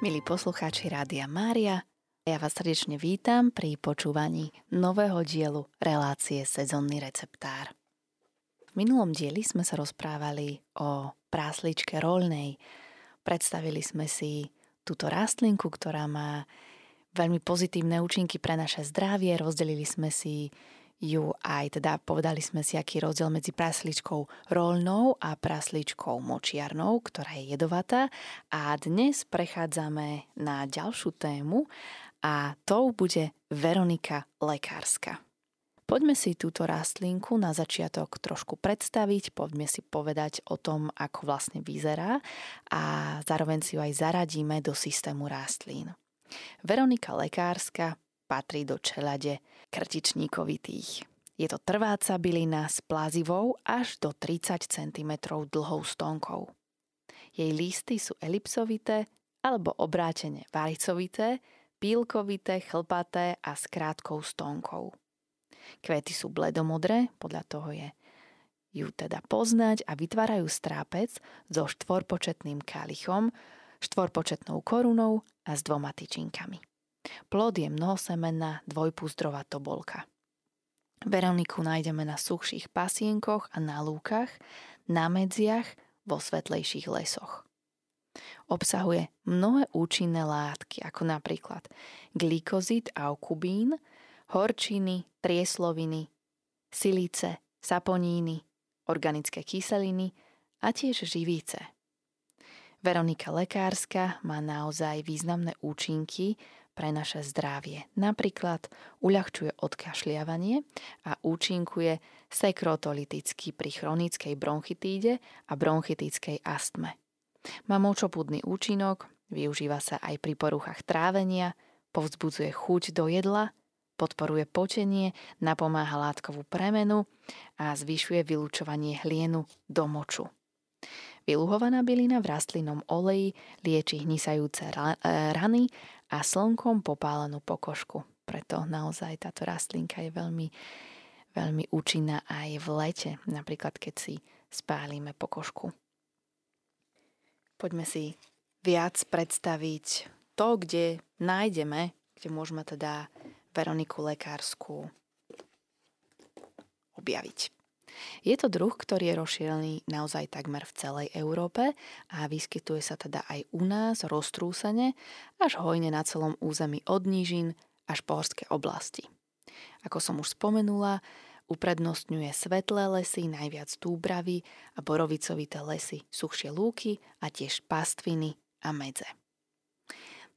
Milí poslucháči Rádia Mária, ja vás srdečne vítam pri počúvaní nového dielu relácie Sezónny receptár. V minulom dieli sme sa rozprávali o prásličke rolnej. Predstavili sme si túto rastlinku, ktorá má veľmi pozitívne účinky pre naše zdravie. Rozdelili sme si ju aj teda povedali sme si, aký rozdiel medzi prasličkou rolnou a prasličkou močiarnou, ktorá je jedovatá. A dnes prechádzame na ďalšiu tému a to bude Veronika lekárska. Poďme si túto rastlinku na začiatok trošku predstaviť, poďme si povedať o tom, ako vlastne vyzerá a zároveň si ju aj zaradíme do systému rastlín. Veronika lekárska patrí do čelade krtičníkovitých. Je to trváca bylina s plazivou až do 30 cm dlhou stonkou. Jej listy sú elipsovité alebo obrátene varicovité, pílkovité, chlpaté a s krátkou stonkou. Kvety sú bledomodré, podľa toho je ju teda poznať a vytvárajú strápec so štvorpočetným kalichom, štvorpočetnou korunou a s dvoma tyčinkami. Plod je mnohosemenná dvojpúzdrová tobolka. Veroniku nájdeme na suchších pasienkoch a na lúkach, na medziach, vo svetlejších lesoch. Obsahuje mnohé účinné látky, ako napríklad glikozid a okubín, horčiny, triesloviny, silice, saponíny, organické kyseliny a tiež živíce. Veronika lekárska má naozaj významné účinky pre naše zdravie. Napríklad uľahčuje odkašliavanie a účinkuje sekrotoliticky pri chronickej bronchitíde a bronchitickej astme. Má močopudný účinok, využíva sa aj pri poruchách trávenia, povzbudzuje chuť do jedla, podporuje počenie, napomáha látkovú premenu a zvyšuje vylúčovanie hlienu do moču. Vyluhovaná bylina v rastlinnom oleji lieči hnisajúce rany a slnkom popálenú pokožku. Preto naozaj táto rastlinka je veľmi, veľmi účinná aj v lete, napríklad keď si spálime pokožku. Poďme si viac predstaviť to, kde nájdeme, kde môžeme teda Veroniku lekárskú objaviť. Je to druh, ktorý je rozšírený naozaj takmer v celej Európe a vyskytuje sa teda aj u nás roztrúsene až hojne na celom území od nížin až po horské oblasti. Ako som už spomenula, uprednostňuje svetlé lesy, najviac túbravy a borovicovité lesy, suchšie lúky a tiež pastviny a medze.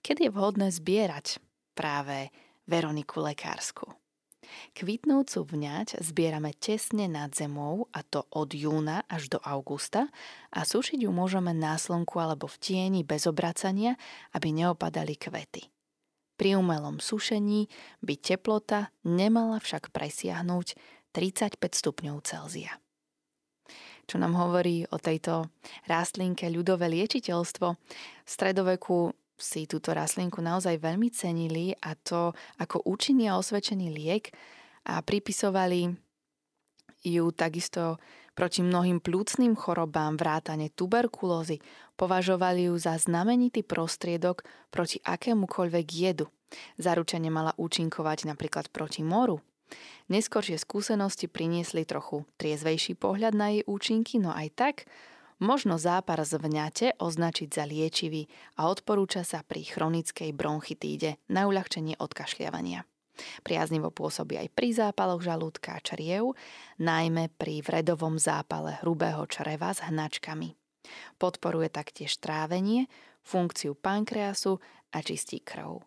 Kedy je vhodné zbierať práve Veroniku lekársku? Kvitnúcu vňať zbierame tesne nad zemou a to od júna až do augusta a sušiť ju môžeme na slnku alebo v tieni bez obracania, aby neopadali kvety. Pri umelom sušení by teplota nemala však presiahnuť 35 stupňov Celzia. Čo nám hovorí o tejto rastlinke ľudové liečiteľstvo? V stredoveku si túto rastlinku naozaj veľmi cenili a to ako účinný a osvedčený liek a pripisovali ju takisto proti mnohým plúcným chorobám, vrátane tuberkulózy, považovali ju za znamenitý prostriedok proti akémukoľvek jedu. Zaručene mala účinkovať napríklad proti moru. Neskôršie skúsenosti priniesli trochu triezvejší pohľad na jej účinky, no aj tak Možno zápar z vňate označiť za liečivý a odporúča sa pri chronickej bronchitíde na uľahčenie odkašľavania. Priaznivo pôsobí aj pri zápaloch žalúdka a čriev, najmä pri vredovom zápale hrubého čreva s hnačkami. Podporuje taktiež trávenie, funkciu pankreasu a čistí krv.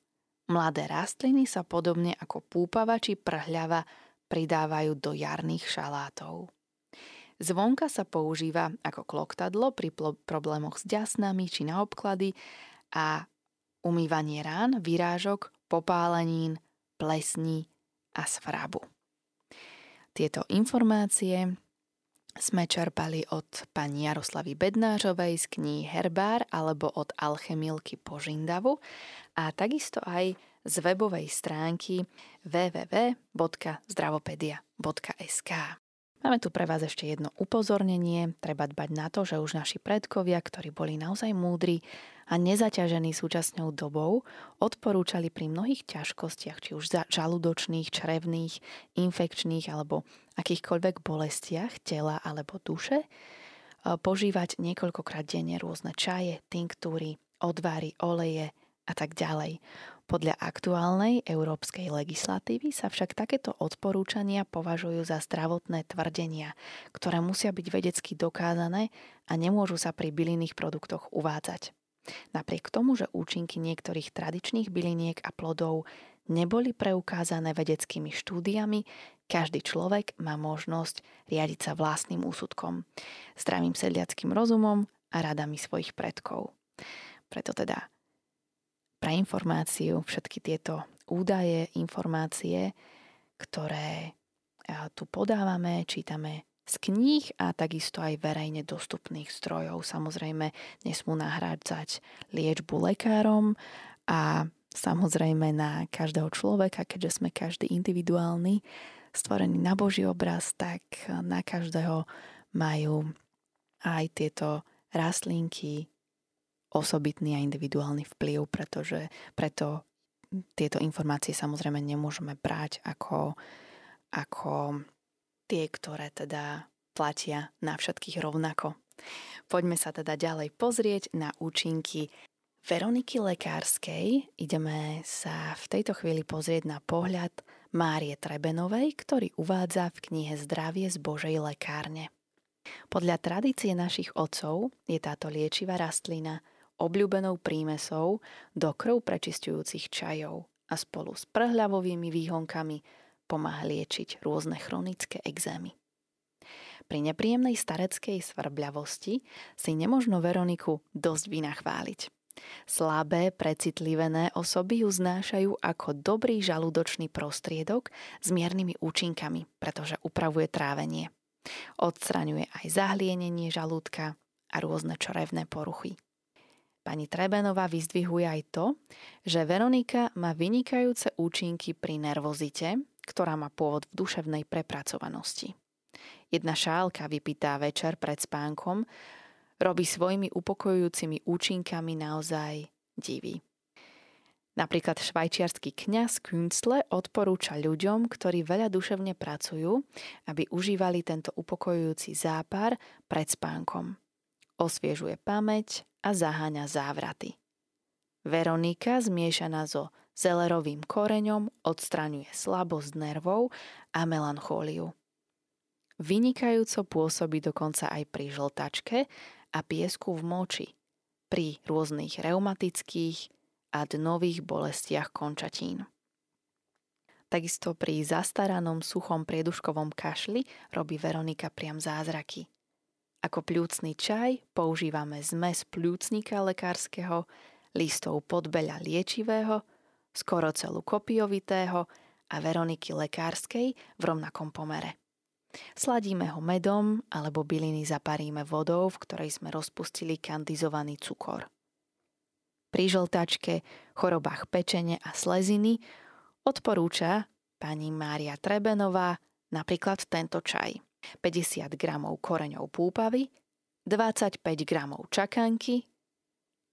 Mladé rastliny sa podobne ako púpava či prhľava pridávajú do jarných šalátov. Zvonka sa používa ako kloktadlo pri problémoch s ďasnami či na obklady a umývanie rán, vyrážok, popálenín, plesní a svrabu. Tieto informácie sme čerpali od pani Jaroslavy Bednářovej z knihy Herbár alebo od Alchemilky Požindavu a takisto aj z webovej stránky www.zdravopedia.sk. Máme tu pre vás ešte jedno upozornenie. Treba dbať na to, že už naši predkovia, ktorí boli naozaj múdri a nezaťažení súčasnou dobou, odporúčali pri mnohých ťažkostiach, či už žalúdočných, črevných, infekčných alebo akýchkoľvek bolestiach tela alebo duše, požívať niekoľkokrát denne rôzne čaje, tinktúry, odvary, oleje a tak ďalej. Podľa aktuálnej európskej legislatívy sa však takéto odporúčania považujú za zdravotné tvrdenia, ktoré musia byť vedecky dokázané a nemôžu sa pri bylinných produktoch uvádzať. Napriek tomu, že účinky niektorých tradičných byliniek a plodov neboli preukázané vedeckými štúdiami, každý človek má možnosť riadiť sa vlastným úsudkom, zdravým sedliackým rozumom a radami svojich predkov. Preto teda pre informáciu všetky tieto údaje, informácie, ktoré tu podávame, čítame z kníh a takisto aj verejne dostupných strojov. Samozrejme, nesmú nahrádzať liečbu lekárom a samozrejme na každého človeka, keďže sme každý individuálny, stvorený na Boží obraz, tak na každého majú aj tieto rastlinky osobitný a individuálny vplyv, pretože preto tieto informácie samozrejme nemôžeme brať ako, ako tie, ktoré teda platia na všetkých rovnako. Poďme sa teda ďalej pozrieť na účinky Veroniky Lekárskej. Ideme sa v tejto chvíli pozrieť na pohľad Márie Trebenovej, ktorý uvádza v knihe Zdravie z Božej lekárne. Podľa tradície našich otcov je táto liečivá rastlina – obľúbenou prímesou do krv prečistujúcich čajov a spolu s prhľavovými výhonkami pomáha liečiť rôzne chronické exémy. Pri nepríjemnej stareckej svrbľavosti si nemožno Veroniku dosť vynachváliť. Slabé, precitlivené osoby ju znášajú ako dobrý žalúdočný prostriedok s miernymi účinkami, pretože upravuje trávenie. Odstraňuje aj zahlienenie žalúdka a rôzne čorevné poruchy. Pani Trebenová vyzdvihuje aj to, že Veronika má vynikajúce účinky pri nervozite, ktorá má pôvod v duševnej prepracovanosti. Jedna šálka vypitá večer pred spánkom robí svojimi upokojujúcimi účinkami naozaj divy. Napríklad švajčiarsky kňaz Künzle odporúča ľuďom, ktorí veľa duševne pracujú, aby užívali tento upokojujúci zápar pred spánkom. Osviežuje pamäť, a zaháňa závraty. Veronika zmiešaná so zelerovým koreňom odstraňuje slabosť nervov a melanchóliu. Vynikajúco pôsobí dokonca aj pri žltačke a piesku v moči, pri rôznych reumatických a dnových bolestiach končatín. Takisto pri zastaranom suchom prieduškovom kašli robí Veronika priam zázraky. Ako pľúcný čaj používame zmes pľúcnika lekárskeho, listov podbeľa liečivého, skoro celú kopiovitého a Veroniky lekárskej v rovnakom pomere. Sladíme ho medom alebo byliny zaparíme vodou, v ktorej sme rozpustili kandizovaný cukor. Pri žltačke, chorobách pečene a sleziny odporúča pani Mária Trebenová napríklad tento čaj. 50 gramov koreňov púpavy, 25 gramov čakanky,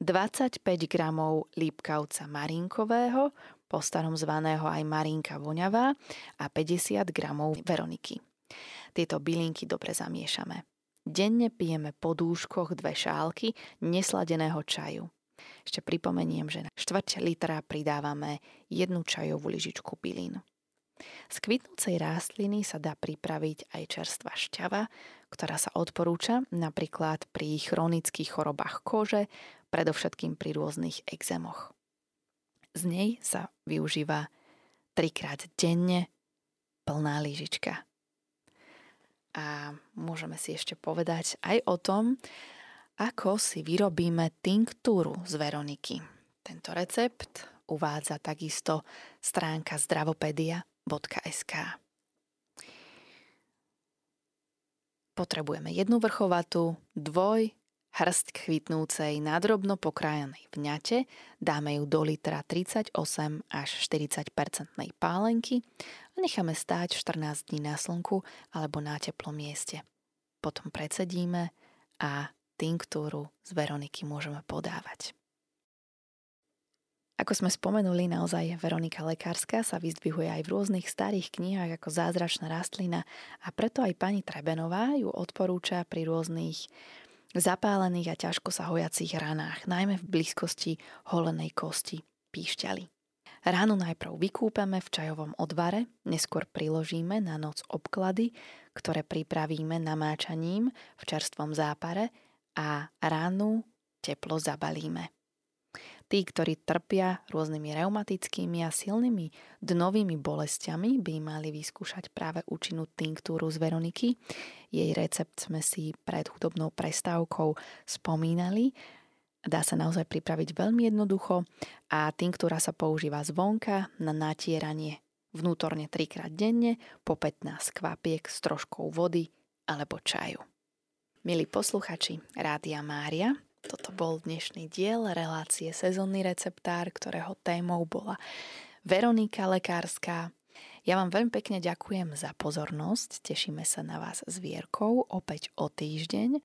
25 gramov lípkavca marinkového, po starom zvaného aj marinka voňavá a 50 gramov veroniky. Tieto bylinky dobre zamiešame. Denne pijeme po dúškoch dve šálky nesladeného čaju. Ešte pripomeniem, že na štvrť litra pridávame jednu čajovú lyžičku bylín. Z kvitnúcej rastliny sa dá pripraviť aj čerstvá šťava, ktorá sa odporúča napríklad pri chronických chorobách kože, predovšetkým pri rôznych exémoch. Z nej sa využíva trikrát denne plná lyžička. A môžeme si ešte povedať aj o tom, ako si vyrobíme tinktúru z Veroniky. Tento recept uvádza takisto stránka Zdravopedia www.sk. Potrebujeme jednu vrchovatú, dvoj hrst kvitnúcej nadrobno pokrájanej vňate, dáme ju do litra 38 až 40% pálenky a necháme stáť 14 dní na slnku alebo na teplom mieste. Potom predsedíme a tinktúru z Veroniky môžeme podávať. Ako sme spomenuli, naozaj Veronika Lekárska sa vyzdvihuje aj v rôznych starých knihách ako zázračná rastlina a preto aj pani Trebenová ju odporúča pri rôznych zapálených a ťažko sa hojacích ranách, najmä v blízkosti holenej kosti, píšťali. Ránu najprv vykúpeme v čajovom odvare, neskôr priložíme na noc obklady, ktoré pripravíme namáčaním v čerstvom zápare a ránu teplo zabalíme. Tí, ktorí trpia rôznymi reumatickými a silnými dnovými bolestiami, by mali vyskúšať práve účinnú tinktúru z Veroniky. Jej recept sme si pred hudobnou prestávkou spomínali. Dá sa naozaj pripraviť veľmi jednoducho a tinktúra sa používa zvonka na natieranie vnútorne 3 krát denne po 15 kvapiek s troškou vody alebo čaju. Milí posluchači Rádia Mária, toto bol dnešný diel relácie Sezónny receptár, ktorého témou bola Veronika Lekárska. Ja vám veľmi pekne ďakujem za pozornosť, tešíme sa na vás s Vierkou opäť o týždeň